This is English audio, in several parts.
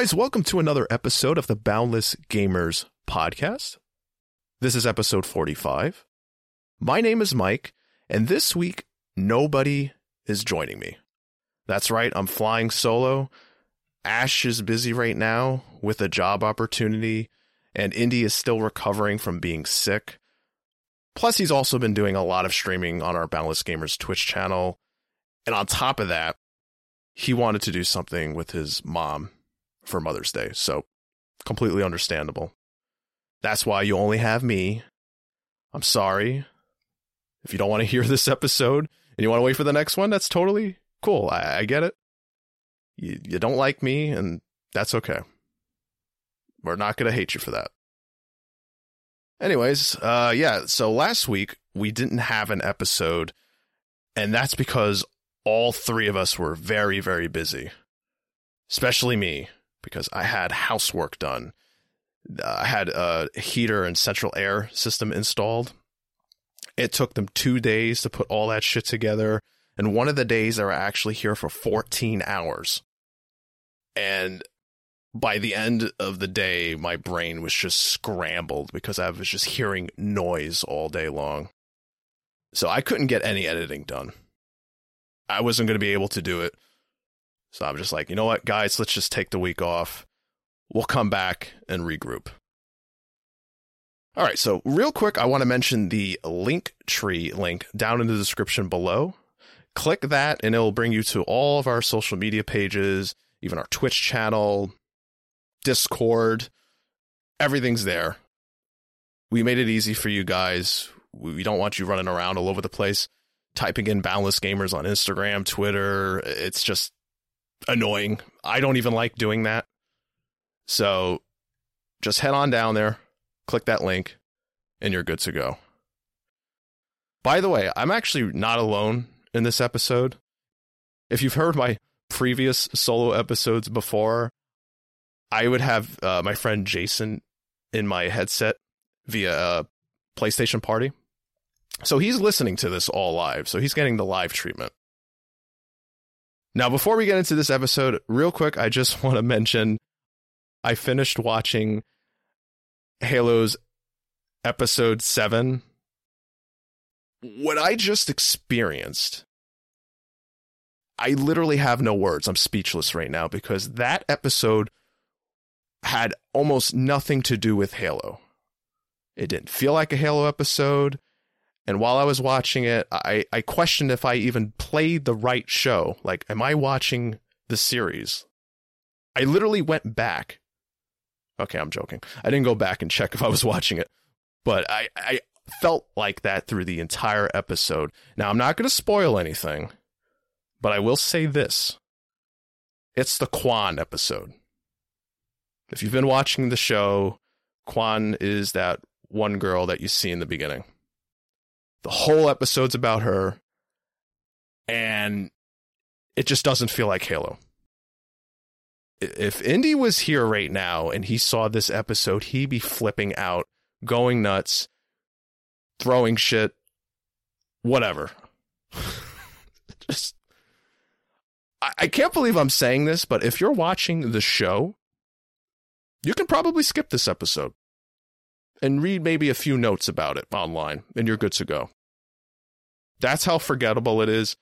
Guys, welcome to another episode of the Boundless Gamers podcast. This is episode 45. My name is Mike, and this week, nobody is joining me. That's right, I'm flying solo. Ash is busy right now with a job opportunity, and Indy is still recovering from being sick. Plus, he's also been doing a lot of streaming on our Boundless Gamers Twitch channel. And on top of that, he wanted to do something with his mom for Mother's Day. So, completely understandable. That's why you only have me. I'm sorry. If you don't want to hear this episode and you want to wait for the next one, that's totally cool. I, I get it. You, you don't like me, and that's okay. We're not going to hate you for that. Anyways, uh, yeah, so last week we didn't have an episode, and that's because all three of us were very, very busy. Especially me, because I had housework done. I had a heater and central air system installed. It took them two days to put all that shit together. And one of the days they were actually here for 14 hours. And by the end of the day, my brain was just scrambled because I was just hearing noise all day long. So I couldn't get any editing done. I wasn't going to be able to do it. So I'm just like, you know what, guys, let's just take the week off. We'll come back and regroup. All right, so real quick, I want to mention the link tree link down in the description below. Click that, and it'll bring you to all of our social media pages, even our Twitch channel, Discord. Everything's there. We made it easy for you guys. We don't want you running around all over the place typing in boundless gamers on Instagram, Twitter. It's just annoying. I don't even like doing that. So just head on down there, click that link, and you're good to go. By the way, I'm actually not alone in this episode. If you've heard my previous solo episodes before, I would have uh, my friend Jason in my headset via a PlayStation Party. So he's listening to this all live. So he's getting the live treatment. Now, before we get into this episode, real quick, I just want to mention I finished watching Halo's episode 7. What I just experienced, I literally have no words. I'm speechless right now because that episode had almost nothing to do with Halo. It didn't feel like a Halo episode. And while I was watching it, I, I questioned if I even played the right show. Like, am I watching the series? I literally went back. Okay, I'm joking. I didn't go back and check if I was watching it, but I, I felt like that through the entire episode. Now, I'm not going to spoil anything, but I will say this it's the Kwan episode. If you've been watching the show, Kwan is that one girl that you see in the beginning. The whole episode's about her, and it just doesn't feel like Halo. If Indy was here right now and he saw this episode, he'd be flipping out, going nuts, throwing shit, whatever. just, I, I can't believe I'm saying this, but if you're watching the show, you can probably skip this episode and read maybe a few notes about it online, and you're good to go. That's how forgettable it is.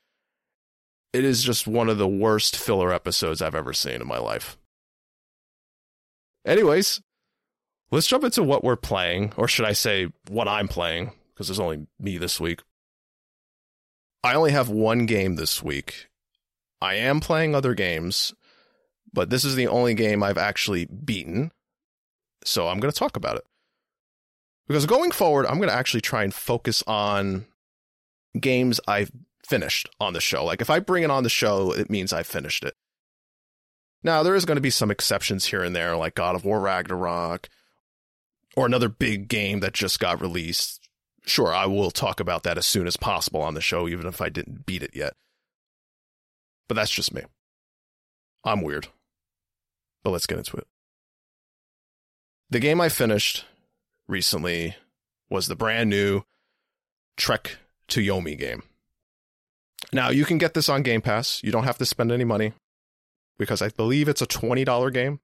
It is just one of the worst filler episodes I've ever seen in my life. Anyways, let's jump into what we're playing, or should I say, what I'm playing, because there's only me this week. I only have one game this week. I am playing other games, but this is the only game I've actually beaten. So I'm going to talk about it. Because going forward, I'm going to actually try and focus on games I've finished on the show. Like if I bring it on the show, it means I finished it. Now, there is going to be some exceptions here and there, like God of War Ragnarok or another big game that just got released. Sure, I will talk about that as soon as possible on the show, even if I didn't beat it yet. But that's just me. I'm weird. But let's get into it. The game I finished recently was the brand new Trek to Yomi game. Now, you can get this on Game Pass. You don't have to spend any money. because I believe it's a $20 game.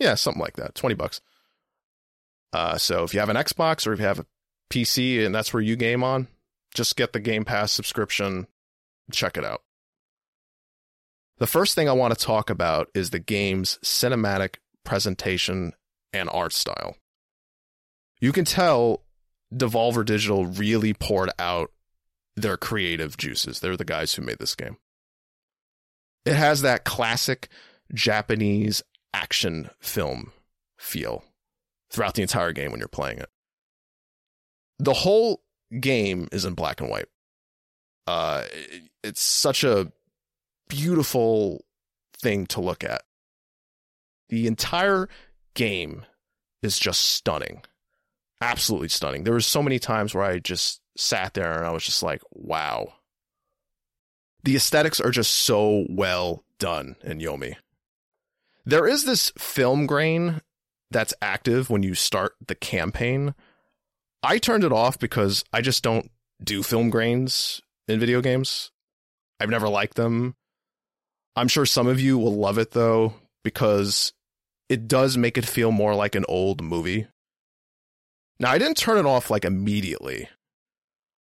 Yeah, something like that. 20 bucks. Uh, so if you have an Xbox or if you have a PC and that's where you game on, just get the Game Pass subscription. Check it out. The first thing I want to talk about is the game's cinematic presentation and art style. You can tell Devolver Digital really poured out their creative juices. They're the guys who made this game. It has that classic Japanese action film feel throughout the entire game when you're playing it. The whole game is in black and white. Uh, it's such a beautiful thing to look at. The entire game is just stunning. Absolutely stunning. There were so many times where I just sat there and I was just like, wow. The aesthetics are just so well done in Yomi. There is this film grain that's active when you start the campaign. I turned it off because I just don't do film grains in video games. I've never liked them. I'm sure some of you will love it though, because it does make it feel more like an old movie. Now, I didn't turn it off like immediately.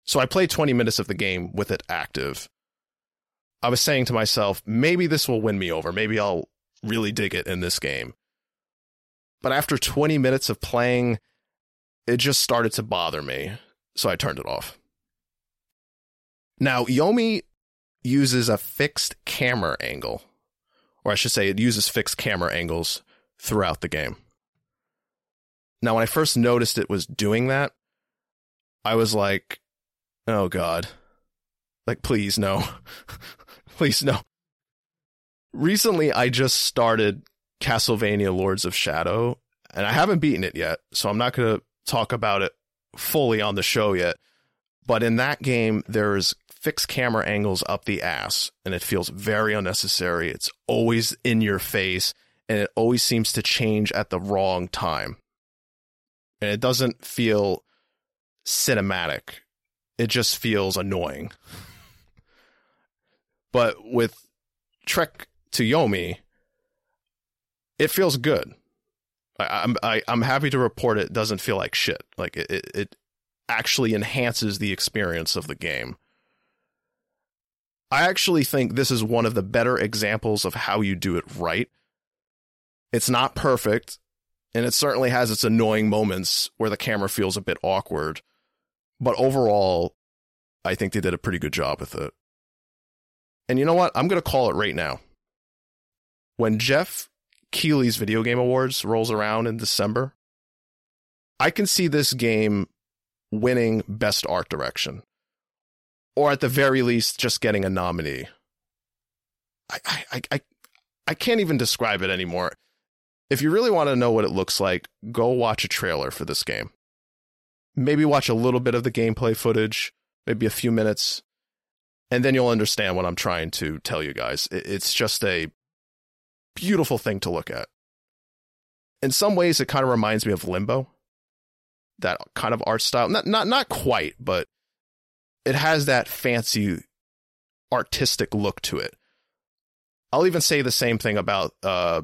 So I played 20 minutes of the game with it active. I was saying to myself, maybe this will win me over. Maybe I'll really dig it in this game. But after 20 minutes of playing, it just started to bother me. So I turned it off. Now, Yomi uses a fixed camera angle, or I should say, it uses fixed camera angles throughout the game. Now, when I first noticed it was doing that, I was like, oh God. Like, please, no. please, no. Recently, I just started Castlevania Lords of Shadow, and I haven't beaten it yet, so I'm not going to talk about it fully on the show yet. But in that game, there's fixed camera angles up the ass, and it feels very unnecessary. It's always in your face, and it always seems to change at the wrong time. And it doesn't feel cinematic, it just feels annoying. but with Trek to Yomi, it feels good. I, am I, I'm happy to report it doesn't feel like shit. Like it, it, it actually enhances the experience of the game. I actually think this is one of the better examples of how you do it right. It's not perfect, and it certainly has its annoying moments where the camera feels a bit awkward. But overall, I think they did a pretty good job with it. And you know what? I'm going to call it right now. When Geoff Keighley's Video Game Awards rolls around in December, I can see this game winning Best Art Direction or at the very least, just getting a nominee. I, I, I, I can't even describe it anymore. If you really want to know what it looks like, go watch a trailer for this game. Maybe watch a little bit of the gameplay footage, maybe a few minutes, and then you'll understand what I'm trying to tell you guys. It's just a beautiful thing to look at. In some ways, it kind of reminds me of Limbo, that kind of art style. Not not not quite, but it has that fancy artistic look to it. I'll even say the same thing about uh,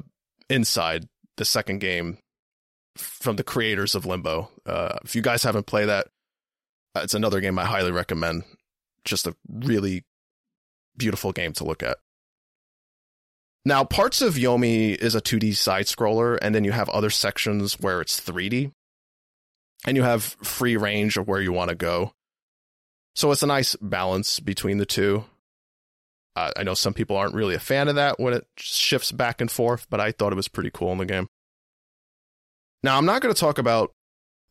Inside, the second game from the creators of Limbo. Uh, if you guys haven't played that, uh, it's another game I highly recommend. Just a really beautiful game to look at. Now, parts of Yomi is a 2D side scroller, and then you have other sections where it's 3D, and you have free range of where you want to go. So it's a nice balance between the two. Uh, I know some people aren't really a fan of that when it shifts back and forth, but I thought it was pretty cool in the game. Now, I'm not going to talk about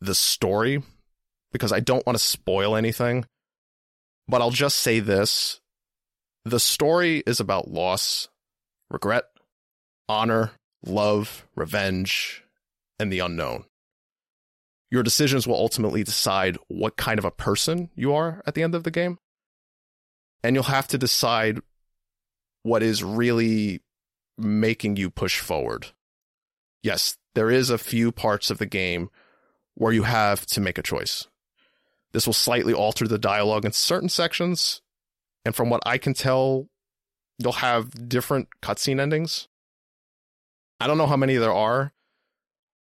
the story because I don't want to spoil anything, but I'll just say this. The story is about loss, regret, honor, love, revenge, and the unknown. Your decisions will ultimately decide what kind of a person you are at the end of the game. And you'll have to decide what is really making you push forward. Yes, there is a few parts of the game where you have to make a choice. This will slightly alter the dialogue in certain sections. And from what I can tell, you'll have different cutscene endings. I don't know how many there are.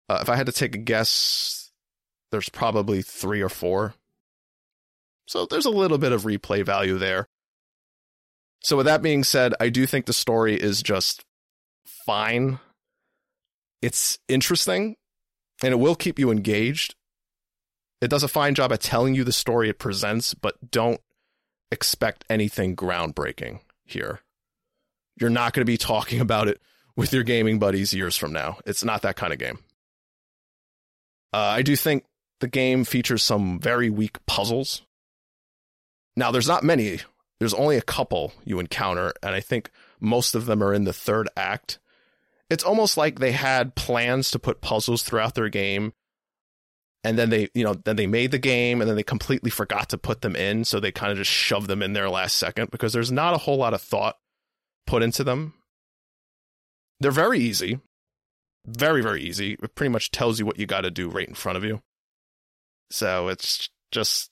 Uh, if I had to take a guess, there's probably three or four. So there's a little bit of replay value there. So with that being said, I do think the story is just fine. It's interesting and it will keep you engaged. It does a fine job at telling you the story it presents, but don't expect anything groundbreaking here. You're not going to be talking about it with your gaming buddies years from now. It's not that kind of game. Uh, I do think the game features some very weak puzzles. Now, there's not many, there's only a couple you encounter, and I think most of them are in the third act. It's almost like they had plans to put puzzles throughout their game and then they you know then they made the game and then they completely forgot to put them in so they kind of just shoved them in there last second because there's not a whole lot of thought put into them. They're very easy. Very very easy. It pretty much tells you what you got to do right in front of you. So it's just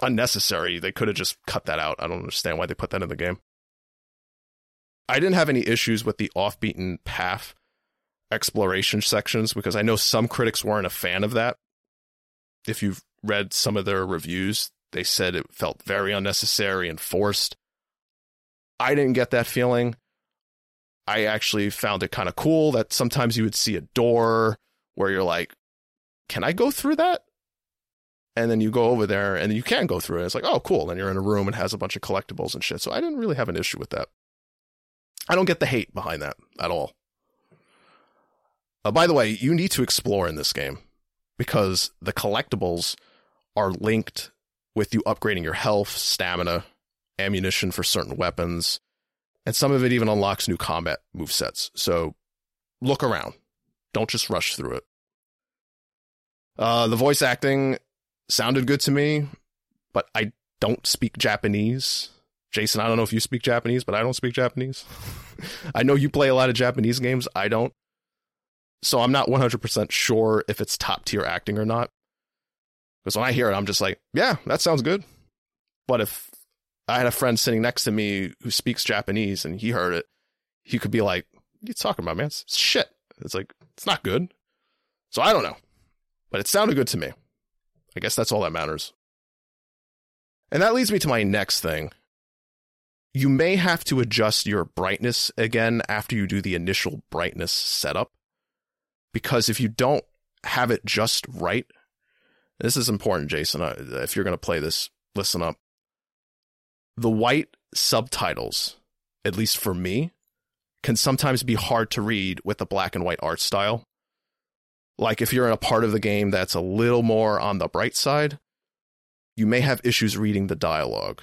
unnecessary they could have just cut that out i don't understand why they put that in the game i didn't have any issues with the off-beaten path exploration sections because I know some critics weren't a fan of that. If you've read some of their reviews, they said it felt very unnecessary and forced. I didn't get that feeling. I actually found it kind of cool that sometimes you would see a door where you're like, can I go through that? And then you go over there and you can go through it. It's like, oh, cool. And you're in a room and has a bunch of collectibles and shit. So I didn't really have an issue with that. I don't get the hate behind that at all. Uh, by the way, you need to explore in this game because the collectibles are linked with you upgrading your health, stamina, ammunition for certain weapons, and some of it even unlocks new combat move sets. So look around. Don't just rush through it. Uh, the voice acting sounded good to me, but I don't speak Japanese. Jason, I don't know if you speak Japanese, but I don't speak Japanese. I know you play a lot of Japanese games. I don't. So I'm not 100% sure if it's top tier acting or not. Because when I hear it, I'm just like, yeah, that sounds good. But if I had a friend sitting next to me who speaks Japanese and he heard it, he could be like, what are you talking about, man? It's shit. It's like, it's not good. So I don't know. But it sounded good to me. I guess that's all that matters. And that leads me to my next thing. You may have to adjust your brightness again after you do the initial brightness setup because if you don't have it just right, this is important, Jason. If you're going to play this, listen up. The white subtitles, at least for me, can sometimes be hard to read with the black and white art style. Like if you're in a part of the game that's a little more on the bright side, you may have issues reading the dialogue.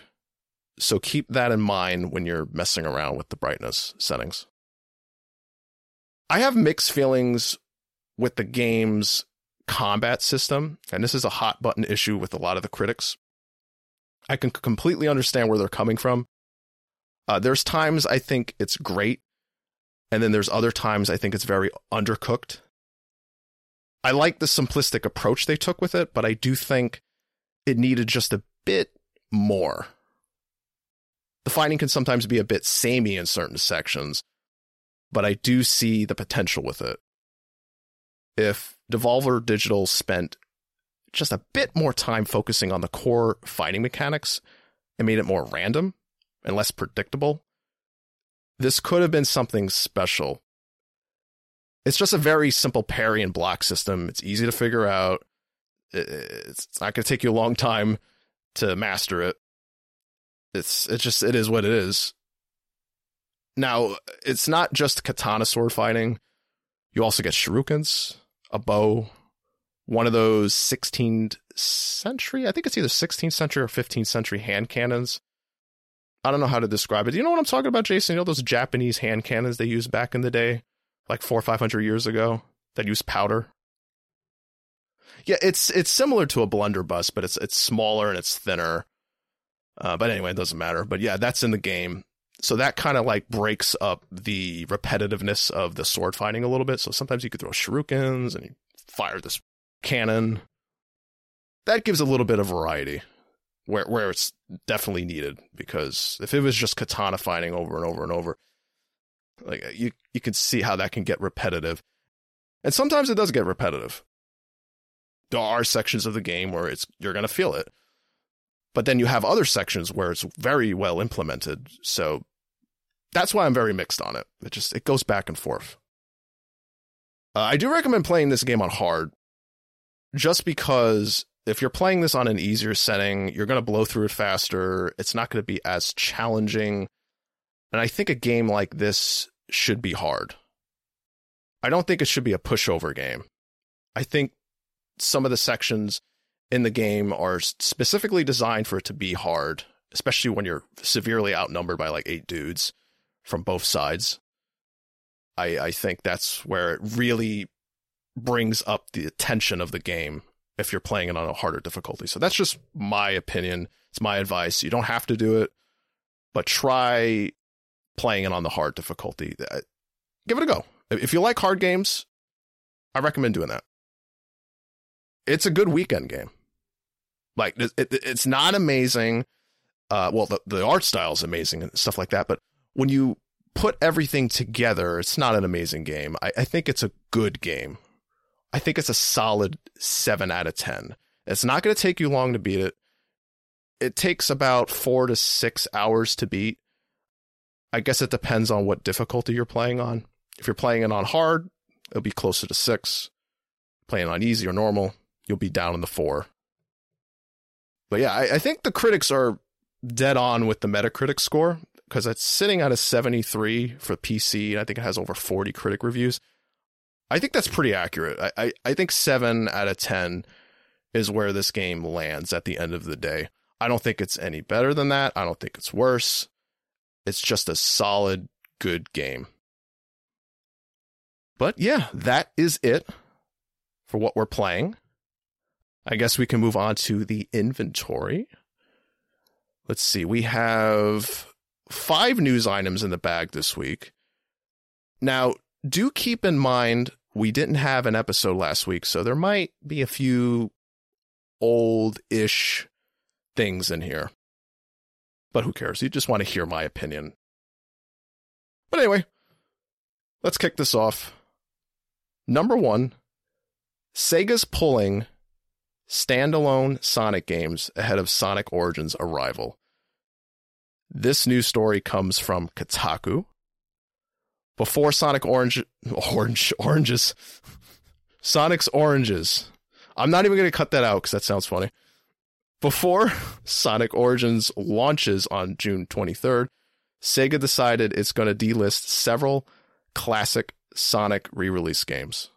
So keep that in mind when you're messing around with the brightness settings. I have mixed feelings with the game's combat system, and this is a hot button issue with a lot of the critics. I can completely understand where they're coming from. Uh, there's times I think it's great, and then there's other times I think it's very undercooked. I like the simplistic approach they took with it, but I do think it needed just a bit more. The fighting can sometimes be a bit samey in certain sections, but I do see the potential with it if Devolver Digital spent just a bit more time focusing on the core fighting mechanics and made it more random and less predictable, this could have been something special. It's just a very simple parry and block system. It's easy to figure out. It's not going to take you a long time to master it. It's it just it is what it is. Now, it's not just katana sword fighting. You also get shurikens, a bow, one of those 16th century, I think it's either 16th century or 15th century hand cannons. I don't know how to describe it. You know what I'm talking about, Jason? You know those Japanese hand cannons they used back in the day, like four or five hundred years ago, that use powder. Yeah, it's it's similar to a blunderbuss, but it's it's smaller and it's thinner. Uh, but anyway, it doesn't matter. But yeah, that's in the game so that kind of like breaks up the repetitiveness of the sword fighting a little bit. So sometimes you could throw shurikens and you fire this cannon. That gives a little bit of variety. where where it's definitely needed because if it was just katana fighting over and over and over, like you you can see how that can get repetitive. And sometimes it does get repetitive. There are sections of the game where it's you're going to feel it. But then you have other sections where it's very well implemented. So that's why I'm very mixed on it. It just it goes back and forth. Uh, I do recommend playing this game on hard just because if you're playing this on an easier setting, you're going to blow through it faster. It's not going to be as challenging. And I think a game like this should be hard. I don't think it should be a pushover game. I think some of the sections in the game are specifically designed for it to be hard, especially when you're severely outnumbered by like eight dudes from both sides. I, I think that's where it really brings up the tension of the game if you're playing it on a harder difficulty. So that's just my opinion. It's my advice. You don't have to do it, but try playing it on the hard difficulty. Uh, give it a go. If you like hard games, I recommend doing that. It's a good weekend game. Like it, it, it's not amazing. Uh, well, the, the art style is amazing and stuff like that. But when you put everything together, it's not an amazing game. I, I think it's a good game. I think it's a solid seven out of 10. It's not going to take you long to beat it. It takes about four to six hours to beat. I guess it depends on what difficulty you're playing on. If you're playing it on hard, it'll be closer to six. Playing on easy or normal, you'll be down in the four. But yeah, I, I think the critics are dead on with the Metacritic score because it's sitting at a 73 for PC. I think it has over 40 critic reviews. I think that's pretty accurate. I, I, I think seven out of 10 is where this game lands at the end of the day. I don't think it's any better than that. I don't think it's worse. It's just a solid, good game. But yeah, that is it for what we're playing. I guess we can move on to the inventory. Let's see. We have five news items in the bag this week. Now, do keep in mind we didn't have an episode last week, so there might be a few old ish things in here. But who cares? You just want to hear my opinion. But anyway, let's kick this off. Number one, Sega's pulling standalone Sonic games ahead of Sonic Origins' arrival. This news story comes from Kotaku, before Sonic Orange, Orange, Oranges, Sonic's Oranges. I'm not even going to cut that out because that sounds funny. Before Sonic Origins launches on June 23rd, Sega decided it's going to delist several classic Sonic re release games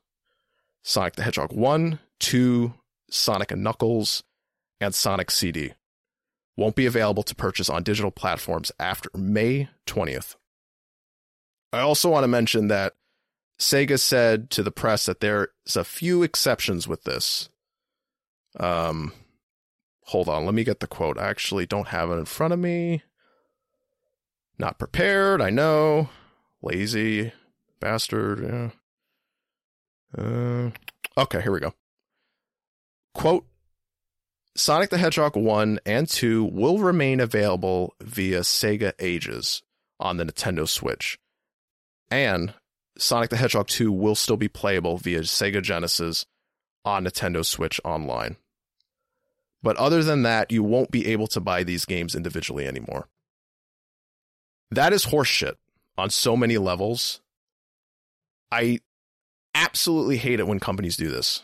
Sonic the Hedgehog 1, 2, Sonic and Knuckles, and Sonic CD. Won't be available to purchase on digital platforms after May 20th. I also want to mention that Sega said to the press that there's a few exceptions with this. Um, hold on, let me get the quote. I actually don't have it in front of me. Not prepared, I know. Lazy bastard. Yeah. Uh, okay, here we go. Quote Sonic the Hedgehog 1 and 2 will remain available via Sega Ages on the Nintendo Switch and Sonic the Hedgehog 2 will still be playable via Sega Genesis on Nintendo Switch Online. But other than that, you won't be able to buy these games individually anymore. That is horseshit on so many levels. I absolutely hate it when companies do this.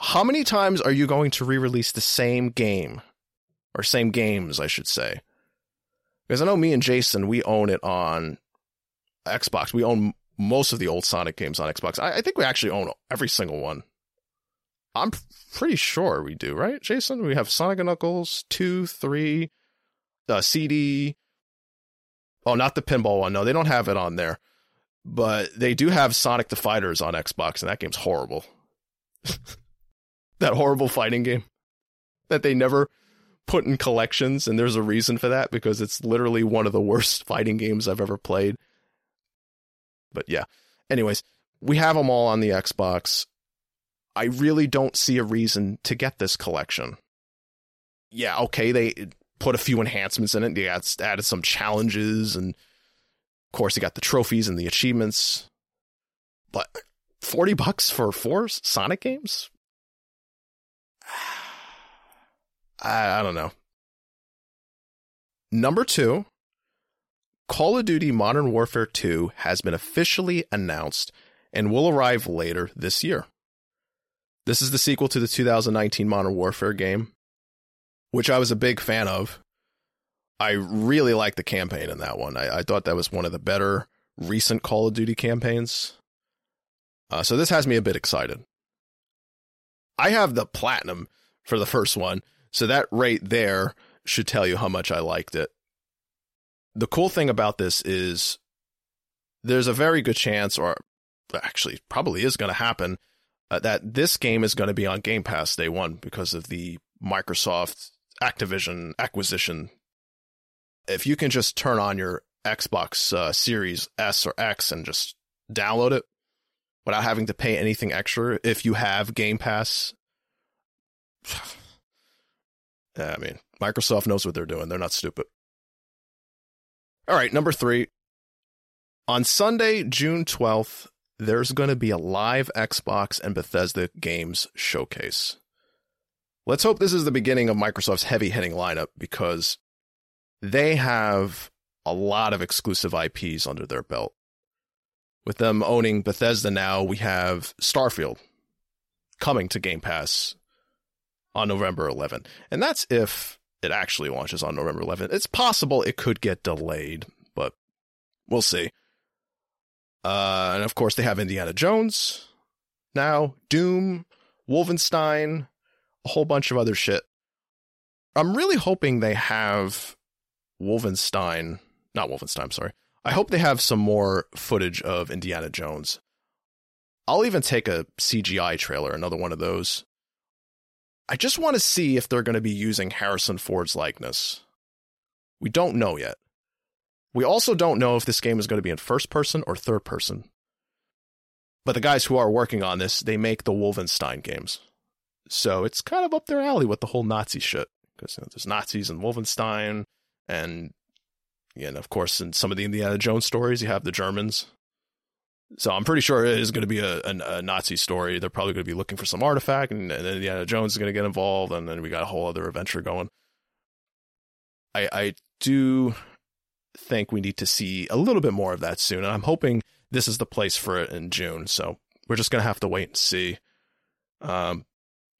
How many times are you going to re release the same game? Or same games, I should say. Because I know me and Jason, we own it on Xbox. We own most of the old Sonic games on Xbox. I, I think we actually own every single one. I'm pretty sure we do, right, Jason? We have Sonic and Knuckles, 2, 3, uh, CD. Oh, not the pinball one. No, they don't have it on there. But they do have Sonic the Fighters on Xbox, and that game's horrible. that horrible fighting game that they never put in collections, and there's a reason for that because it's literally one of the worst fighting games I've ever played. But yeah. Anyways, we have them all on the Xbox. I really don't see a reason to get this collection. yeah, okay, they put a few enhancements in it. They added some challenges, and of course, you got the trophies and the achievements. But 40 bucks for four Sonic games? I, I don't know. Number two, Call of Duty Modern Warfare 2 has been officially announced and will arrive later this year. This is the sequel to the 2019 Modern Warfare game, which I was a big fan of. I really liked the campaign in that one. I, I thought that was one of the better recent Call of Duty campaigns. Uh, so this has me a bit excited. I have the platinum for the first one, so that right there should tell you how much I liked it. The cool thing about this is there's a very good chance, or actually probably is going to happen, uh, that this game is going to be on Game Pass day one because of the Microsoft Activision acquisition. If you can just turn on your Xbox uh, Series S or X and just download it without having to pay anything extra, if you have Game Pass, I mean, Microsoft knows what they're doing. They're not stupid. All right, number three. On Sunday, June 12th, there's going to be a live Xbox and Bethesda games showcase. Let's hope this is the beginning of Microsoft's heavy hitting lineup because they have a lot of exclusive IPs under their belt. With them owning Bethesda now, we have Starfield coming to Game Pass on November 11. And that's if it actually launches on November 11. It's possible it could get delayed, but we'll see. Uh, and of course, they have Indiana Jones now, Doom, Wolfenstein, a whole bunch of other shit. I'm really hoping they have Wolfenstein, not Wolfenstein, sorry. I hope they have some more footage of Indiana Jones. I'll even take a CGI trailer, another one of those. I just want to see if they're going to be using Harrison Ford's likeness. We don't know yet. We also don't know if this game is going to be in first person or third person. But the guys who are working on this, they make the Wolfenstein games. So it's kind of up their alley with the whole Nazi shit. Because you know, there's Nazis in Wolfenstein, and, and of course, in some of the Indiana Jones stories, you have the Germans. So I'm pretty sure it is going to be a, a, a Nazi story. They're probably going to be looking for some artifact, and, and Indiana Jones is going to get involved, and then we got a whole other adventure going. I I do think we need to see a little bit more of that soon. And I'm hoping this is the place for it in June. So we're just going to have to wait and see um,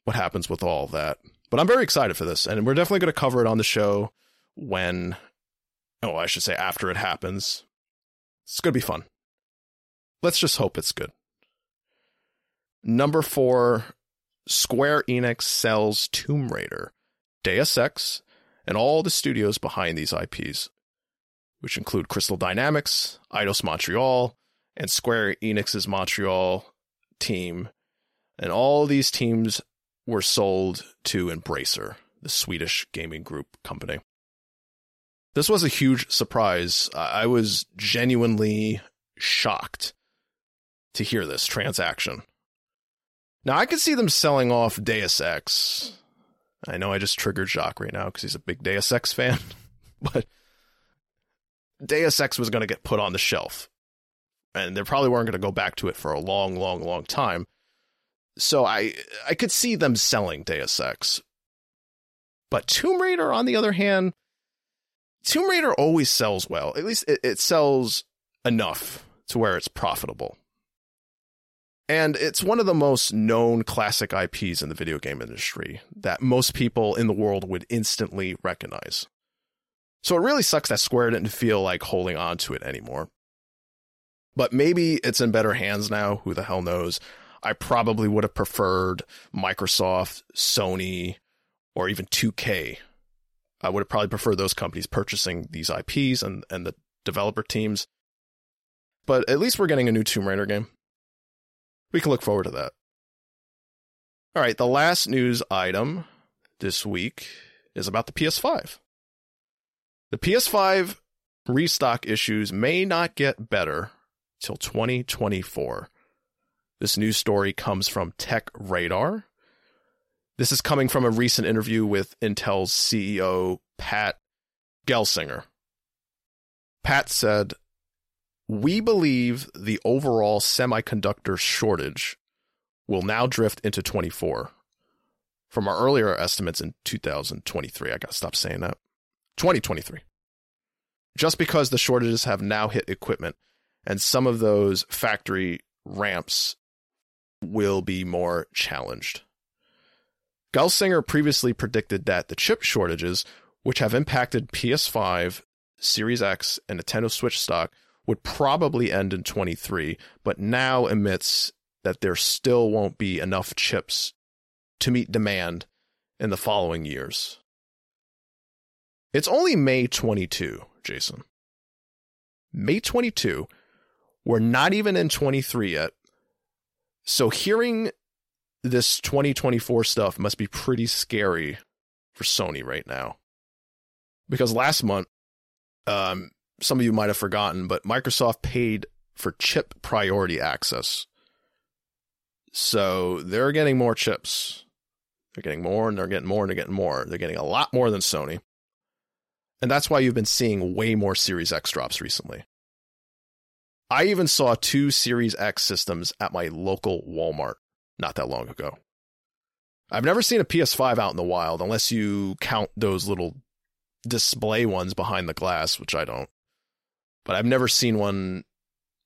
what happens with all that. But I'm very excited for this. And we're definitely going to cover it on the show when, oh, I should say after it happens. It's going to be fun. Let's just hope it's good. Number four Square Enix sells Tomb Raider, Deus Ex, and all the studios behind these IPs which include Crystal Dynamics, Eidos Montreal, and Square Enix's Montreal team. And all these teams were sold to Embracer, the Swedish gaming group company. This was a huge surprise. I was genuinely shocked to hear this transaction. Now, I could see them selling off Deus Ex. I know I just triggered Jacques right now because he's a big Deus Ex fan, but Deus Ex was going to get put on the shelf. And they probably weren't going to go back to it for a long, long, long time. So I I could see them selling Deus Ex. But Tomb Raider, on the other hand, Tomb Raider always sells well. At least it, it sells enough to where it's profitable. And it's one of the most known classic IPs in the video game industry that most people in the world would instantly recognize. So it really sucks that Square didn't feel like holding on to it anymore. But maybe it's in better hands now. Who the hell knows? I probably would have preferred Microsoft, Sony, or even 2K. I would have probably preferred those companies purchasing these IPs and, and the developer teams. But at least we're getting a new Tomb Raider game. We can look forward to that. All right, the last news item this week is about the PS5. The PS5 restock issues may not get better till 2024. This news story comes from Tech Radar. This is coming from a recent interview with Intel's CEO, Pat Gelsinger. Pat said, We believe the overall semiconductor shortage will now drift into 24 from our earlier estimates in 2023. I got to stop saying that. 2023. Just because the shortages have now hit equipment and some of those factory ramps will be more challenged. Gelsinger previously predicted that the chip shortages, which have impacted PS5, Series X, and Nintendo Switch stock, would probably end in 23, but now admits that there still won't be enough chips to meet demand in the following years. It's only May 22, Jason. May 22. We're not even in 23 yet. So hearing this 2024 stuff must be pretty scary for Sony right now. Because last month, um, some of you might have forgotten, but Microsoft paid for chip priority access. So they're getting more chips. They're getting more and they're getting more and they're getting more. They're getting a lot more than Sony. And that's why you've been seeing way more Series X drops recently. I even saw two Series X systems at my local Walmart not that long ago. I've never seen a PS5 out in the wild unless you count those little display ones behind the glass, which I don't. But I've never seen one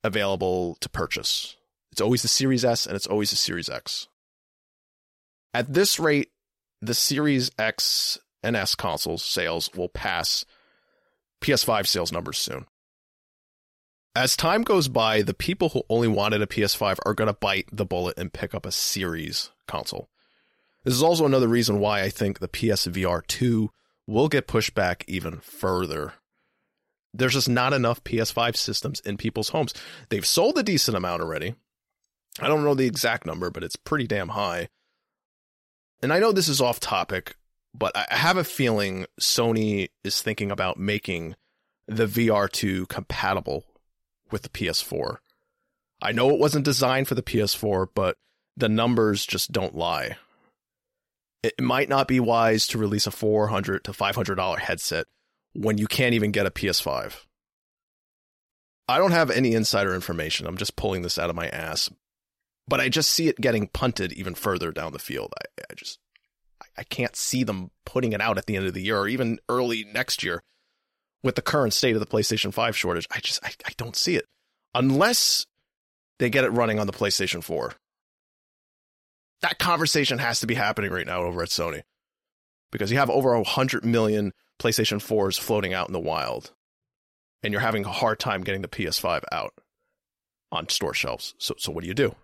available to purchase. It's always the Series S and it's always the Series X. At this rate, the Series X and S consoles sales will pass PS5 sales numbers soon. As time goes by, the people who only wanted a PS5 are going to bite the bullet and pick up a Series console. This is also another reason why I think the PSVR 2 will get pushed back even further. There's just not enough PS5 systems in people's homes. They've sold a decent amount already. I don't know the exact number, but it's pretty damn high. And I know this is off topic, but I have a feeling Sony is thinking about making the VR2 compatible with the PS4. I know it wasn't designed for the PS4, but the numbers just don't lie. It might not be wise to release a $400 to $500 headset when you can't even get a PS5. I don't have any insider information. I'm just pulling this out of my ass. But I just see it getting punted even further down the field. I, I just I can't see them putting it out at the end of the year or even early next year with the current state of the PlayStation 5 shortage. I just, I, I don't see it unless they get it running on the PlayStation 4. That conversation has to be happening right now over at Sony because you have over 100 million PlayStation 4s floating out in the wild and you're having a hard time getting the PS5 out on store shelves. So, so what do you do?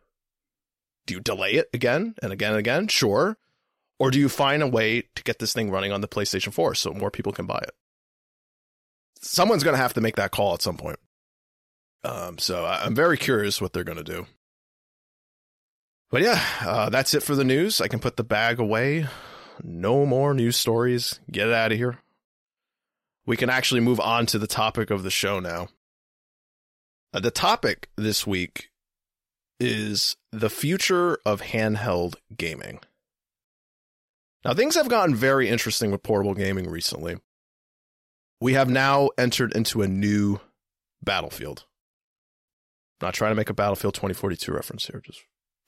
Do you delay it again and again and again? Sure. Or do you find a way to get this thing running on the PlayStation 4 so more people can buy it? Someone's going to have to make that call at some point. Um, so I'm very curious what they're going to do. But yeah, uh, that's it for the news. I can put the bag away. No more news stories. Get it out of here. We can actually move on to the topic of the show now. Uh, the topic this week is the future of handheld gaming. Now, things have gotten very interesting with portable gaming recently. We have now entered into a new battlefield. I'm not trying to make a Battlefield 2042 reference here. Just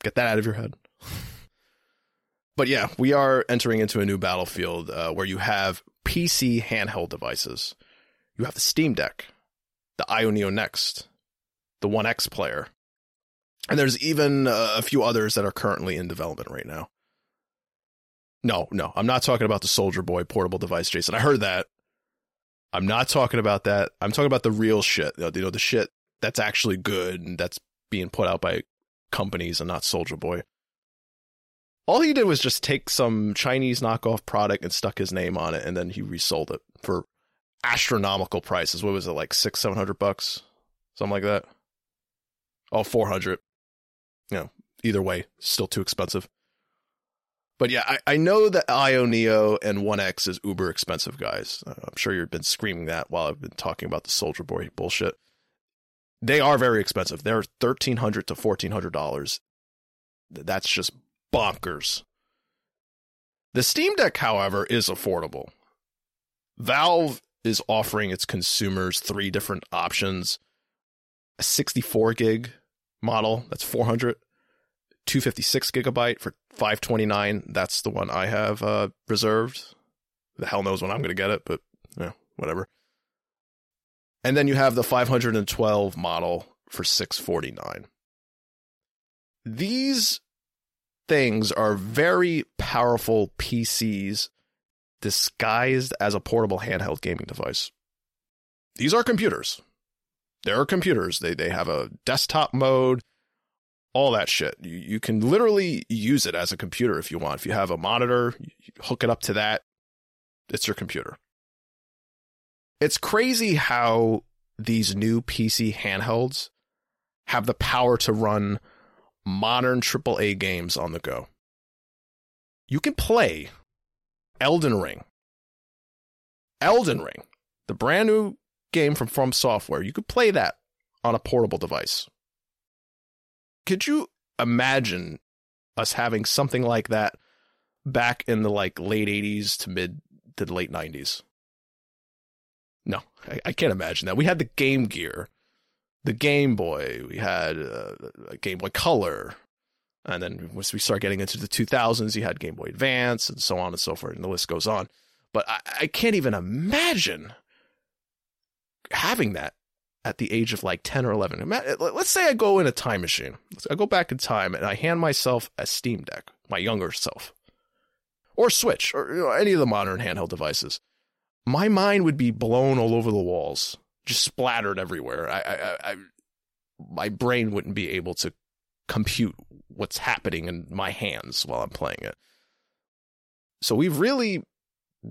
get that out of your head. but yeah, we are entering into a new battlefield uh, where you have PC handheld devices. You have the Steam Deck, the AYANEO Next, the One X player, and there's even uh, a few others that are currently in development right now. No, no, I'm not talking about the Soulja Boy portable device, Jason. I heard that. I'm not talking about that. I'm talking about the real shit. You know, the shit that's actually good and that's being put out by companies and not Soulja Boy. All he did was just take some Chinese knockoff product and stuck his name on it, and then he resold it for astronomical prices. What was it, like six, seven hundred bucks? Something like that. Oh, 400. You know, either way, still too expensive. But yeah, I, I know that AYANEO and One X is uber expensive, guys. Uh, I'm sure you've been screaming that while I've been talking about the Soulja Boy bullshit. They are very expensive. They're thirteen hundred to fourteen hundred dollars. That's just bonkers. The Steam Deck, however, is affordable. Valve is offering its consumers three different options a 64 gig model, that's 400, 256 gigabyte for 529. That's the one I have uh, reserved. The hell knows when I'm going to get it, but yeah, whatever. And then you have the 512 model for 649. These things are very powerful PCs disguised as a portable handheld gaming device. These are computers. They're computers. They they have a desktop mode, all that shit. You, you can literally use it as a computer if you want. If you have a monitor, hook it up to that. It's your computer. It's crazy how these new PC handhelds have the power to run modern AAA games on the go. You can play Elden Ring. Elden Ring, the brand new game from From Software, you could play that on a portable device. Could you imagine us having something like that back in the like late 80s to mid to the late 90s? No, I, I can't imagine that. We had the Game Gear, the Game Boy, we had uh, a Game Boy Color, and then once we start getting into the 2000s, you had Game Boy Advance and so on and so forth, and the list goes on. But I, I can't even imagine having that at the age of like 10 or 11. Let's say I go in a time machine. I go back in time and I hand myself a Steam Deck, my younger self, or Switch, or you know, any of the modern handheld devices. My mind would be blown all over the walls, just splattered everywhere. I, I, I, my brain wouldn't be able to compute what's happening in my hands while I'm playing it. So we've really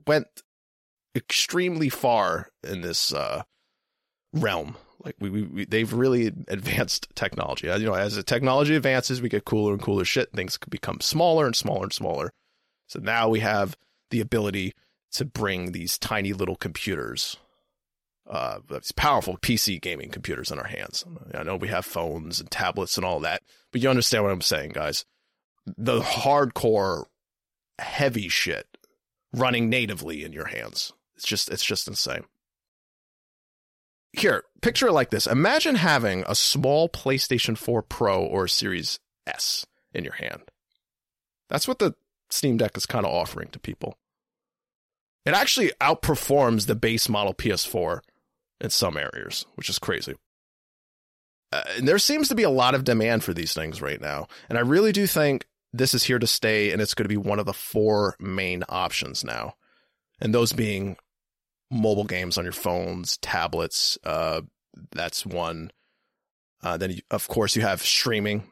went extremely far in this uh, realm. Like we, we, we, they've really advanced technology. You know, as the technology advances, we get cooler and cooler shit. Things become smaller and smaller and smaller. So now we have the ability to bring these tiny little computers, uh, these powerful PC gaming computers in our hands. I know we have phones and tablets and all that, but you understand what I'm saying, guys. The hardcore, heavy shit running natively in your hands. It's just, it's just insane here, picture it like this. Imagine having a small PlayStation 4 Pro or Series S in your hand. That's what the Steam Deck is kind of offering to people. It actually outperforms the base model PS4 in some areas, which is crazy. Uh, and there seems to be a lot of demand for these things right now. And I really do think this is here to stay and it's going to be one of the four main options now. And those being mobile games on your phones, tablets. Uh, that's one. Uh, then, you, of course, you have streaming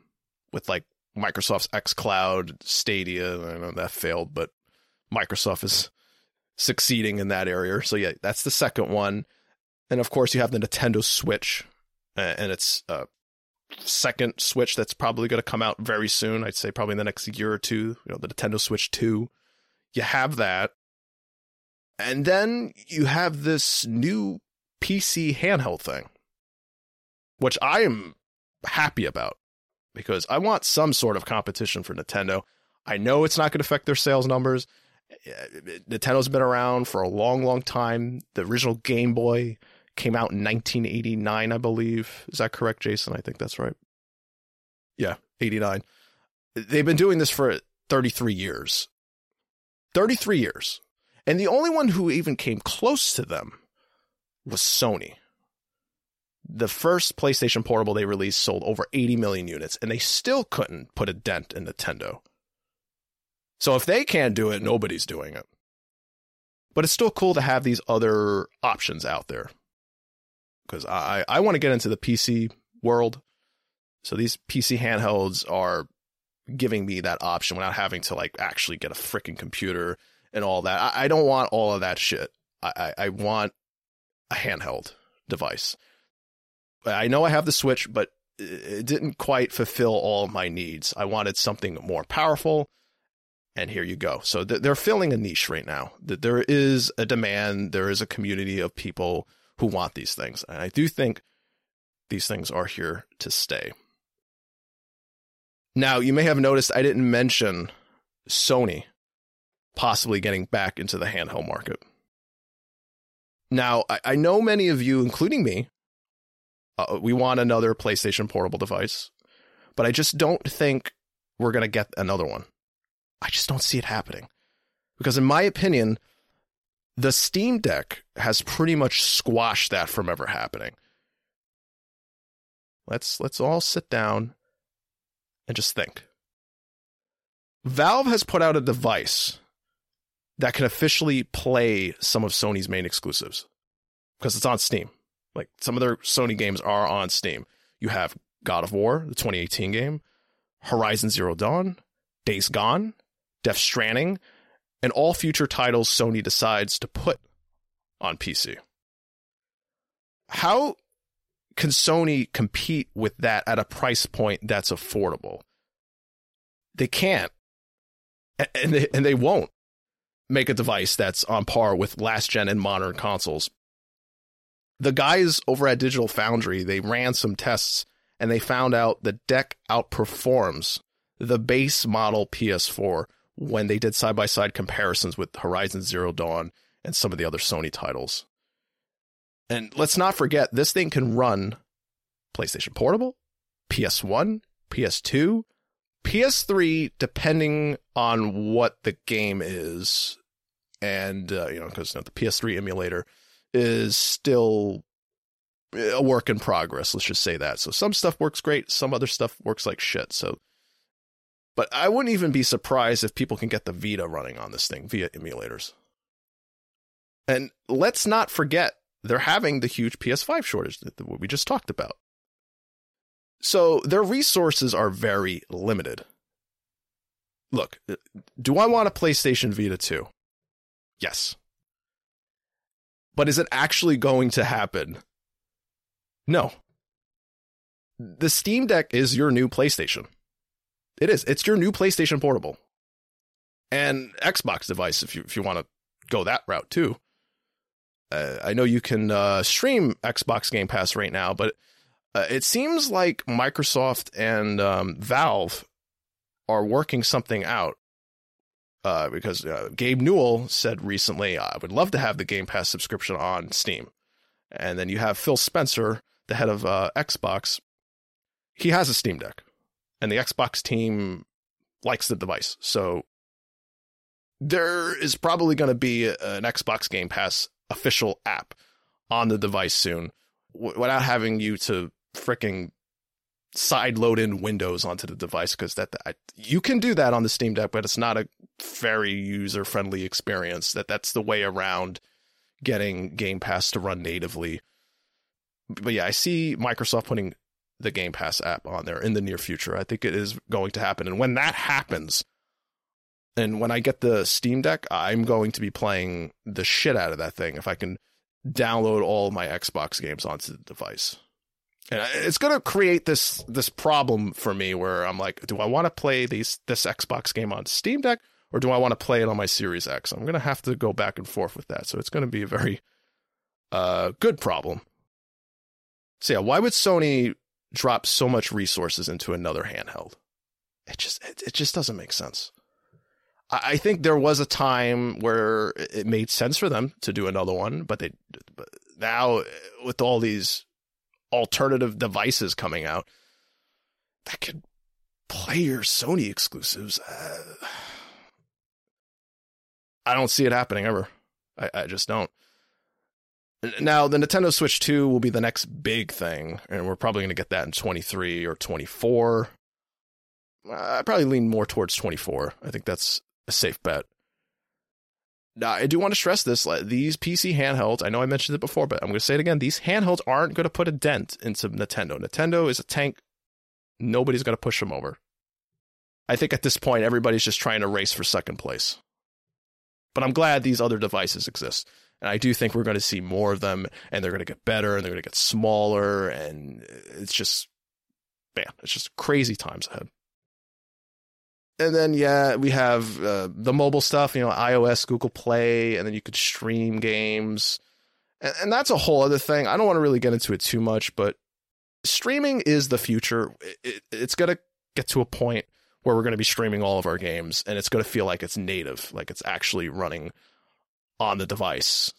with like Microsoft's xCloud, Stadia. I know that failed, but Microsoft is succeeding in that area. So yeah, that's the second one. And of course, you have the Nintendo Switch, and it's a second Switch that's probably going to come out very soon. I'd say probably in the next year or two. You know, the Nintendo Switch Two. You have that, and then you have this new PC handheld thing, which I am happy about because I want some sort of competition for Nintendo. I know it's not going to affect their sales numbers. Eh, Nintendo's been around for a long, long time. The original Game Boy came out in 1989, I believe. Is that correct, Jason? I think that's right. Yeah, 89. They've been doing this for 33 years. 33 years. And the only one who even came close to them was Sony. The first PlayStation Portable they released sold over 80 million units, and they still couldn't put a dent in Nintendo. So if they can't do it, nobody's doing it. But it's still cool to have these other options out there. Because I, I want to get into the PC world. So these PC handhelds are giving me that option without having to like actually get a freaking computer and all that. I, I don't want all of that shit. I, I, I want a handheld device. I know I have the Switch, but it didn't quite fulfill all my needs. I wanted something more powerful, and here you go. So th- they're filling a niche right now. That there is a demand, there is a community of people who want these things, and I do think these things are here to stay. Now, you may have noticed I didn't mention Sony possibly getting back into the handheld market. Now, I, I know many of you, including me, uh, we want another PlayStation portable device, but I just don't think we're going to get another one. I just don't see it happening. Because, in my opinion, the Steam Deck has pretty much squashed that from ever happening. Let's let's all sit down and just think. Valve has put out a device that can officially play some of Sony's main exclusives because it's on Steam. Like some of their Sony games are on Steam. You have God of War, the 2018 game, Horizon Zero Dawn, Days Gone, Death Stranding, and all future titles Sony decides to put on PC. How can Sony compete with that at a price point that's affordable? They can't. And they, and they won't make a device that's on par with last gen and modern consoles. The guys over at Digital Foundry, they ran some tests and they found out the deck outperforms the base model PS4 when they did side by side comparisons with Horizon Zero Dawn and some of the other Sony titles. And let's not forget, this thing can run PlayStation Portable, PS1, PS2, PS3, depending on what the game is. And, uh, you know, because you know, the PS3 emulator is still a work in progress. Let's just say that. So some stuff works great, some other stuff works like shit. So, but I wouldn't even be surprised if people can get the Vita running on this thing via emulators. And let's not forget they're having the huge PS5 shortage that we just talked about. So their resources are very limited. Look, do I want a PlayStation Vita 2? Yes. But is it actually going to happen? No. The Steam Deck is your new PlayStation. It is. It's your new PlayStation Portable. And Xbox device if you if you want to go that route too. Uh, I know you can uh, stream Xbox Game Pass right now, but uh, it seems like Microsoft and um, Valve are working something out. Uh, because uh, Gabe Newell said recently, I would love to have the Game Pass subscription on Steam. And then you have Phil Spencer, the head of uh, Xbox. He has a Steam Deck, and the Xbox team likes the device. So there is probably going to be an Xbox Game Pass official app on the device soon without having you to freaking side load in Windows onto the device because that I, you can do that on the Steam Deck, but it's not a very user friendly experience. That that's the way around getting Game Pass to run natively. But yeah, I see Microsoft putting the Game Pass app on there in the near future. I think it is going to happen, and when that happens, and when I get the Steam Deck, I'm going to be playing the shit out of that thing if I can download all my Xbox games onto the device. And it's going to create this this problem for me where I'm like, do I want to play these this Xbox game on Steam Deck or do I want to play it on my Series X? I'm going to have to go back and forth with that. So it's going to be a very uh, good problem. So yeah, why would Sony drop so much resources into another handheld? It just it, it just doesn't make sense. I, I think there was a time where it made sense for them to do another one, but they but now with all these alternative devices coming out that could play your Sony exclusives. Uh, I don't see it happening ever. I, I just don't. Now, the Nintendo Switch 2 will be the next big thing, and we're probably going to get that in 23 or 24. I probably lean more towards 24. I think that's a safe bet. Now, I do want to stress this. These PC handhelds, I know I mentioned it before, but I'm going to say it again. These handhelds aren't going to put a dent into Nintendo. Nintendo is a tank. Nobody's going to push them over. I think at this point, everybody's just trying to race for second place. But I'm glad these other devices exist. And I do think we're going to see more of them, and they're going to get better, and they're going to get smaller, and it's just, man, it's just crazy times ahead and then yeah, we have uh, the mobile stuff, you know, iOS, Google Play, and then you could stream games, and, and that's a whole other thing. I don't want to really get into it too much, but streaming is the future. It, it, it's gonna get to a point where we're going to be streaming all of our games and it's going to feel like it's native, like it's actually running on the device.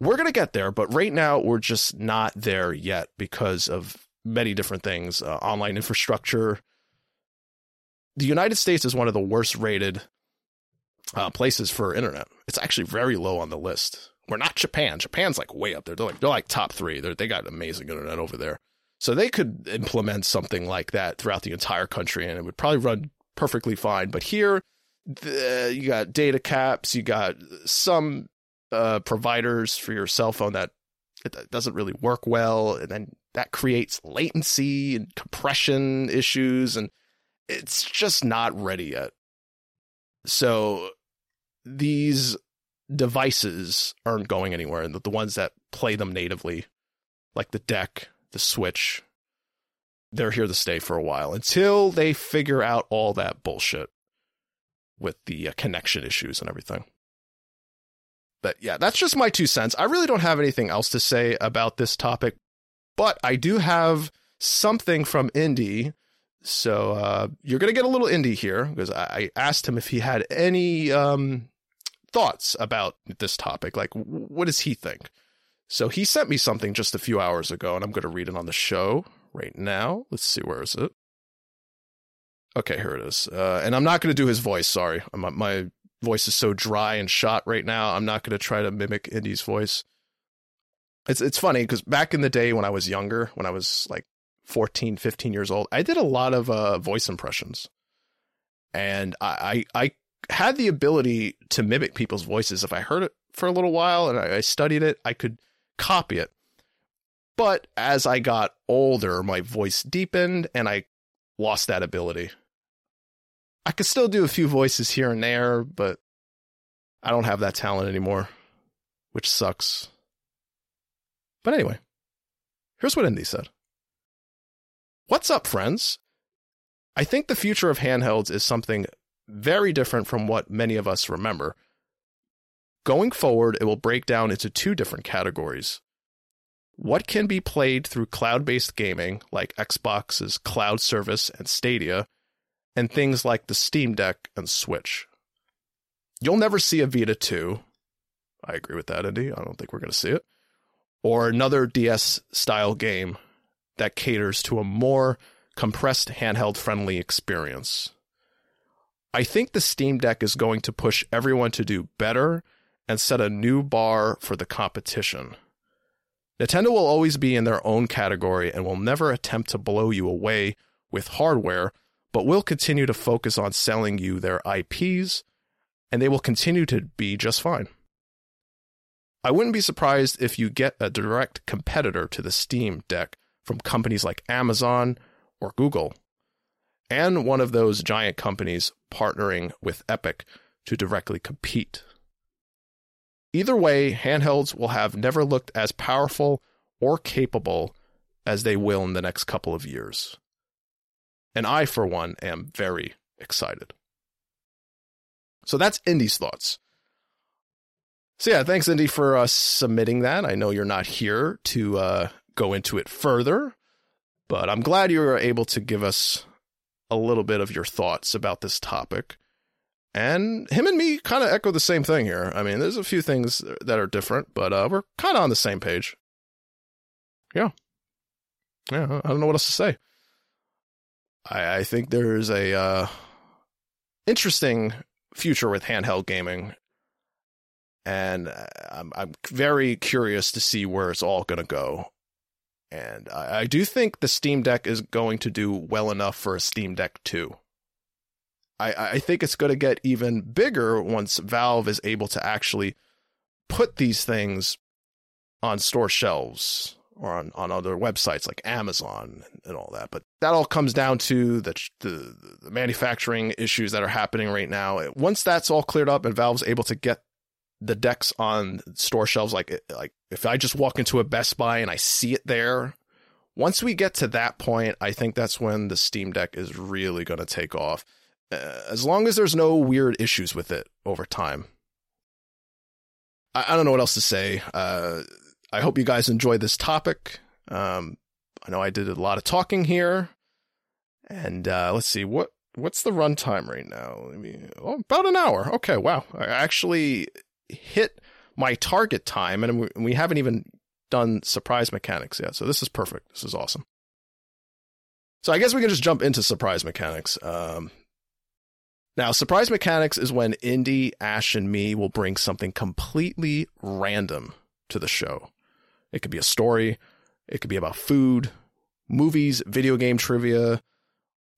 We're going to get there, but right now we're just not there yet because of many different things uh, online infrastructure. The United States is one of the worst rated uh, places for internet. It's actually very low on the list. We're not Japan. Japan's like way up there. They're like they're like top three. They they got amazing internet over there. So they could implement something like that throughout the entire country, and it would probably run perfectly fine. But here, the, you got data caps. You got some uh, providers for your cell phone that it doesn't really work well, and then that creates latency and compression issues, and it's just not ready yet. So these devices aren't going anywhere, and the, the ones that play them natively, like the deck, the Switch, they're here to stay for a while until they figure out all that bullshit with the uh, connection issues and everything. But yeah, that's just my two cents. I really don't have anything else to say about this topic, but I do have something from Indy. So uh, you're going to get a little indie here because I asked him if he had any um, thoughts about this topic. Like, what does he think? So he sent me something just a few hours ago, and I'm going to read it on the show right now. Let's see, where is it? Okay, here it is. Uh, and I'm not going to do his voice. Sorry, my, my voice is so dry and shot right now. I'm not going to try to mimic Indy's voice. It's it's funny because back in the day when I was younger, when I was like 14, 15 years old, I did a lot of uh, voice impressions, and I, I I had the ability to mimic people's voices. If I heard it for a little while and I, I studied it, I could copy it. But as I got older, my voice deepened and I lost that ability. I could still do a few voices here and there, but I don't have that talent anymore, which sucks. But anyway, here's what Indy said What's up, friends? I think the future of handhelds is something very different from what many of us remember. Going forward, it will break down into two different categories. What can be played through cloud based gaming, like Xbox's cloud service and Stadia, and things like the Steam Deck and Switch. You'll never see a Vita 2. I agree with that, Indy. I don't think we're going to see it. Or another DS style game that caters to a more compressed handheld friendly experience. I think the Steam Deck is going to push everyone to do better and set a new bar for the competition. Nintendo will always be in their own category and will never attempt to blow you away with hardware, but will continue to focus on selling you their IPs, and they will continue to be just fine. I wouldn't be surprised if you get a direct competitor to the Steam Deck from companies like Amazon or Google, and one of those giant companies partnering with Epic to directly compete. Either way, handhelds will have never looked as powerful or capable as they will in the next couple of years. And I, for one, am very excited. So that's Indy's thoughts. So yeah, thanks Indy for uh, submitting that. I know you're not here to uh, go into it further, but I'm glad you were able to give us a little bit of your thoughts about this topic. And him and me kind of echo the same thing here. I mean, there's a few things that are different, but uh, we're kind of on the same page. Yeah. Yeah, I don't know what else to say. I, I think there's a uh, interesting future with handheld gaming, and I'm I'm very curious to see where it's all going to go. And I, I do think the Steam Deck is going to do well enough for a Steam Deck 2. I, I think it's going to get even bigger once Valve is able to actually put these things on store shelves or on, on other websites like Amazon and all that. But that all comes down to the, the, the manufacturing issues that are happening right now. Once that's all cleared up and Valve's able to get the decks on store shelves, like like if I just walk into a Best Buy and I see it there, once we get to that point, I think that's when the Steam Deck is really going to take off. Uh, as long as there's no weird issues with it over time. I, I don't know what else to say. Uh, I hope you guys enjoy this topic. Um, I know I did a lot of talking here, And uh, let's see what what's the runtime right now? I mean, oh, about an hour. Okay, wow. I actually hit my target time, and we, haven't even done surprise mechanics yet. So this is perfect. This is awesome. So I guess we can just jump into surprise mechanics. Um, now, surprise mechanics is when Indy, Ash, and me will bring something completely random to the show. It could be a story, it could be about food, movies, video game trivia,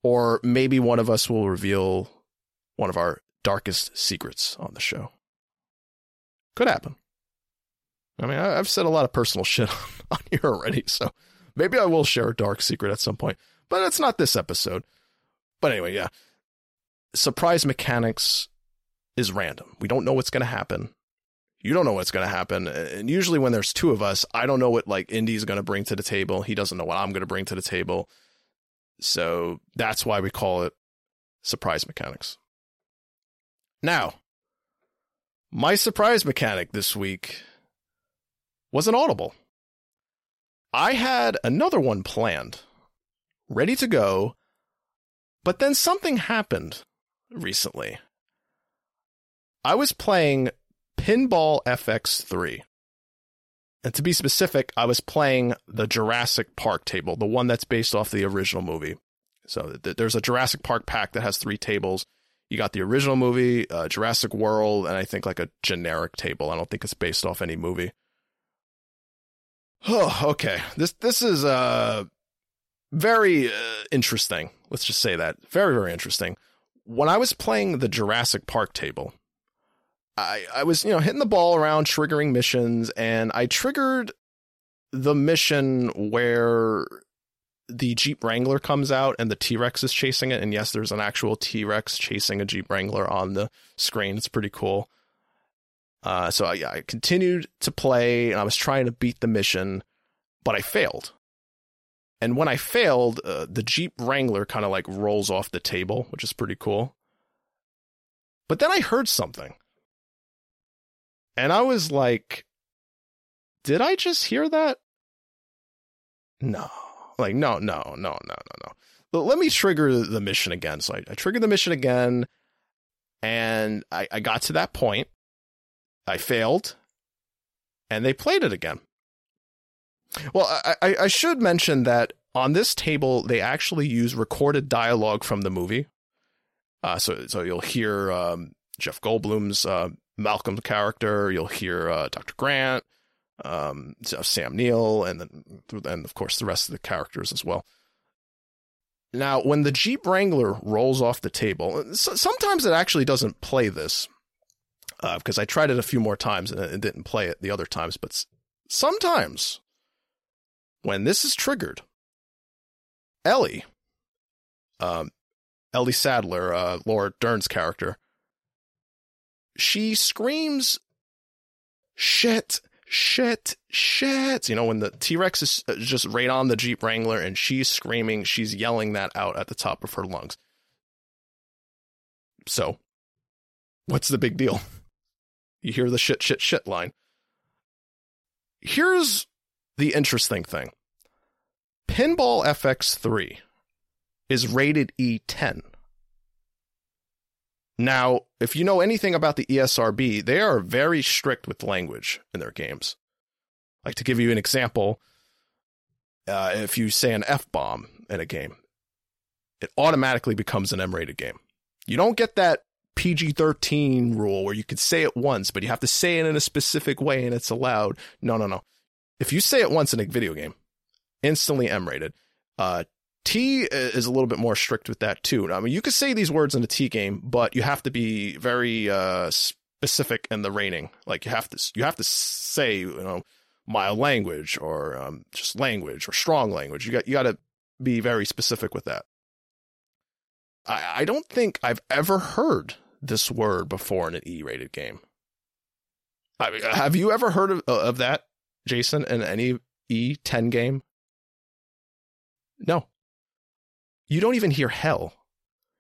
or maybe one of us will reveal one of our darkest secrets on the show. Could happen. I mean, I've said a lot of personal shit on here already, so maybe I will share a dark secret at some point, but it's not this episode. But anyway, yeah. Surprise mechanics is random. We don't know what's going to happen. You don't know what's going to happen. And usually when there's two of us, I don't know what like Indy's going to bring to the table. He doesn't know what I'm going to bring to the table. So that's why we call it surprise mechanics. Now, my surprise mechanic this week was an audible. I had another one planned, ready to go, but then something happened recently. I was playing Pinball FX3. And to be specific, I was playing the Jurassic Park table, the one that's based off the original movie. So th- there's a Jurassic Park pack that has three tables. You got the original movie, uh, Jurassic World, and I think like a generic table. I don't think it's based off any movie. Oh, okay. This this is uh very uh, interesting. Let's just say that. Very very interesting. When I was playing the Jurassic Park table, I I was, you know, hitting the ball around triggering missions and I triggered the mission where the Jeep Wrangler comes out and the T Rex is chasing it. And yes, there's an actual T Rex chasing a Jeep Wrangler on the screen. It's pretty cool. Uh, so I, I continued to play and I was trying to beat the mission, but I failed. And when I failed, uh, the Jeep Wrangler kind of like rolls off the table, which is pretty cool. But then I heard something. And I was like, did I just hear that? No. Like, no, no, no, no, no, no. Let me trigger the mission again. So I, I triggered the mission again, and I, I got to that point. I failed, and they played it again. Well, I, I, I should mention that on this table, they actually use recorded dialogue from the movie. Uh, so, so you'll hear um, Jeff Goldblum's uh, Malcolm character. You'll hear uh, Dr. Grant, um, Sam Neill, and then and of course the rest of the characters as well. Now, when the Jeep Wrangler rolls off the table, sometimes it actually doesn't play this because uh, I tried it a few more times and it didn't play it the other times. But sometimes when this is triggered, Ellie, um, Ellie Sadler, uh, Laura Dern's character, she screams, shit, shit, shit. You know, when the T Rex is uh, just right on the Jeep Wrangler and she's screaming, she's yelling that out at the top of her lungs. So, what's the big deal? You hear the shit, shit, shit line. Here's the interesting thing Pinball FX3 is rated E10. Now, if you know anything about the ESRB, they are very strict with language in their games. Like to give you an example, uh, if you say an F bomb in a game, it automatically becomes an M rated game. You don't get that PG 13 rule where you could say it once, but you have to say it in a specific way and it's allowed. No, no, no. If you say it once in a video game, instantly M rated. Uh, T is a little bit more strict with that too. I mean, you could say these words in a T game, but you have to be very uh, specific in the rating. Like you have to you have to say you know mild language or um, just language or strong language. You got you got to be very specific with that. I I don't think I've ever heard this word before in an E-rated game. I mean, have you ever heard of of that, Jason, in any E10 game? No, you don't even hear hell.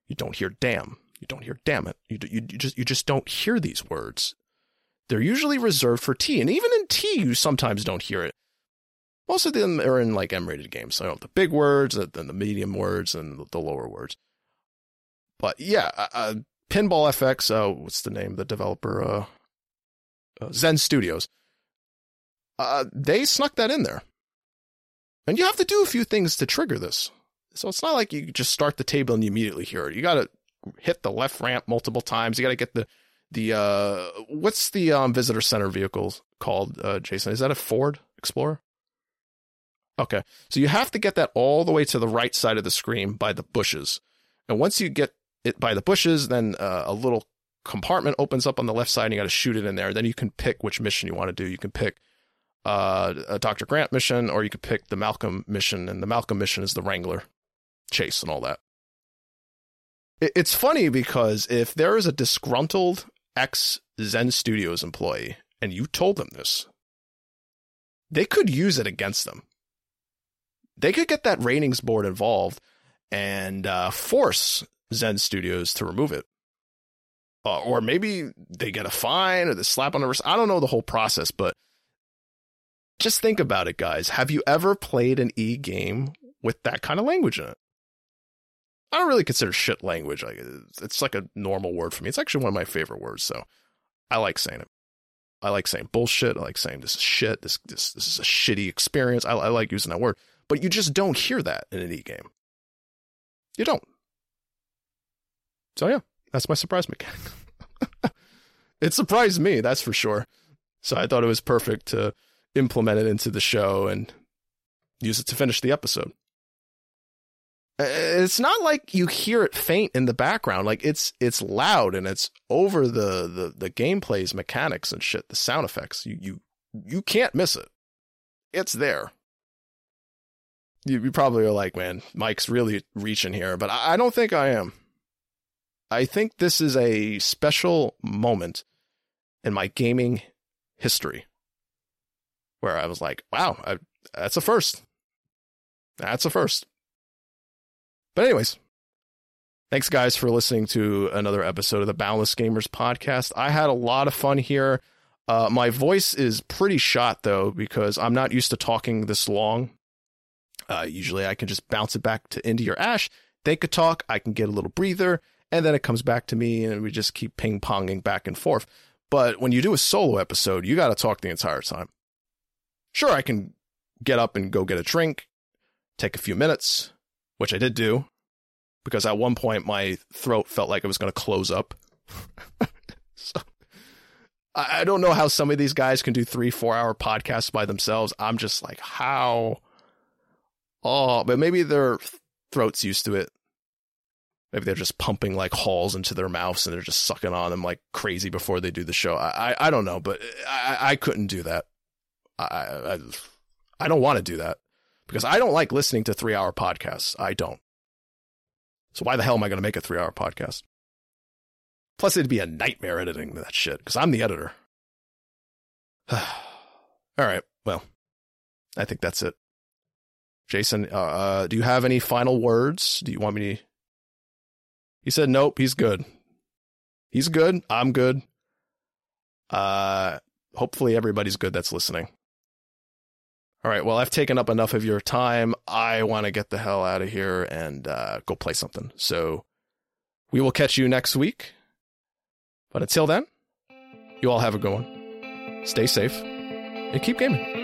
You don't hear damn. You don't hear damn it. You, you, you just you just don't hear these words. They're usually reserved for T, and even in T, you sometimes don't hear it. Most of them are in like M-rated games. So the big words, then the medium words, and the lower words. But yeah, uh, uh Pinball FX. Uh, what's the name? Of The developer, uh, uh, Zen Studios. Uh, they snuck that in there, and you have to do a few things to trigger this. So it's not like you just start the table and you immediately hear it. You got to hit the left ramp multiple times. You got to get the the uh, what's the um, visitor center vehicle called? Uh, Jason, is that a Ford Explorer? Okay, so you have to get that all the way to the right side of the screen by the bushes, and once you get it by the bushes, then uh, a little compartment opens up on the left side, and you got to shoot it in there. Then you can pick which mission you want to do. You can pick uh, a Dr. Grant mission, or you could pick the Malcolm mission, and the Malcolm mission is the Wrangler chase and all that. It's funny because if there is a disgruntled ex Zen Studios employee and you told them this, they could use it against them. They could get that ratings board involved and uh, force Zen Studios to remove it. Uh, or maybe they get a fine or the slap on the wrist. I don't know the whole process, but just think about it, guys. Have you ever played an e game with that kind of language in it? I don't really consider shit language. Like it's like a normal word for me. It's actually one of my favorite words, so I like saying it. I like saying bullshit. I like saying this is shit. This this this is a shitty experience. I, I like using that word, but you just don't hear that in an e game. You don't. So yeah, that's my surprise mechanic. it surprised me, that's for sure. So I thought it was perfect to implement it into the show and use it to finish the episode. Uh, it's not like you hear it faint in the background. Like it's it's loud and it's over the the the gameplay's mechanics and shit. The sound effects. You you you can't miss it. It's there. You, you probably are like, man, Mike's really reaching here, but I, I don't think I am. I think this is a special moment in my gaming history where I was like, wow, I, that's a first. That's a first. But, anyways, thanks, guys, for listening to another episode of the Boundless Gamers podcast. I had a lot of fun here. Uh, my voice is pretty shot, though, because I'm not used to talking this long. Uh, usually I can just bounce it back to Indy or Ash. They could talk. I can get a little breather, and then it comes back to me, and we just keep ping ponging back and forth. But when you do a solo episode, you got to talk the entire time. Sure, I can get up and go get a drink, take a few minutes, which I did do because at one point my throat felt like it was going to close up. so I don't know how some of these guys can do three, four hour podcasts by themselves. I'm just like, how? Oh, but maybe their throat's used to it. Maybe they're just pumping like halls into their mouths and they're just sucking on them like crazy before they do the show. I I, I don't know, but I, I couldn't do that. I, I I don't want to do that because I don't like listening to three hour podcasts. I don't. So why the hell am I going to make a three hour podcast? Plus, it'd be a nightmare editing that shit because I'm the editor. All right. Well, I think that's it. Jason, uh, uh, do you have any final words? Do you want me to? He said, nope, he's good. He's good. I'm good. Uh, hopefully everybody's good that's listening. All right. Well, I've taken up enough of your time. I want to get the hell out of here and uh, go play something. So we will catch you next week. But until then, you all have a good one. Stay safe and keep gaming.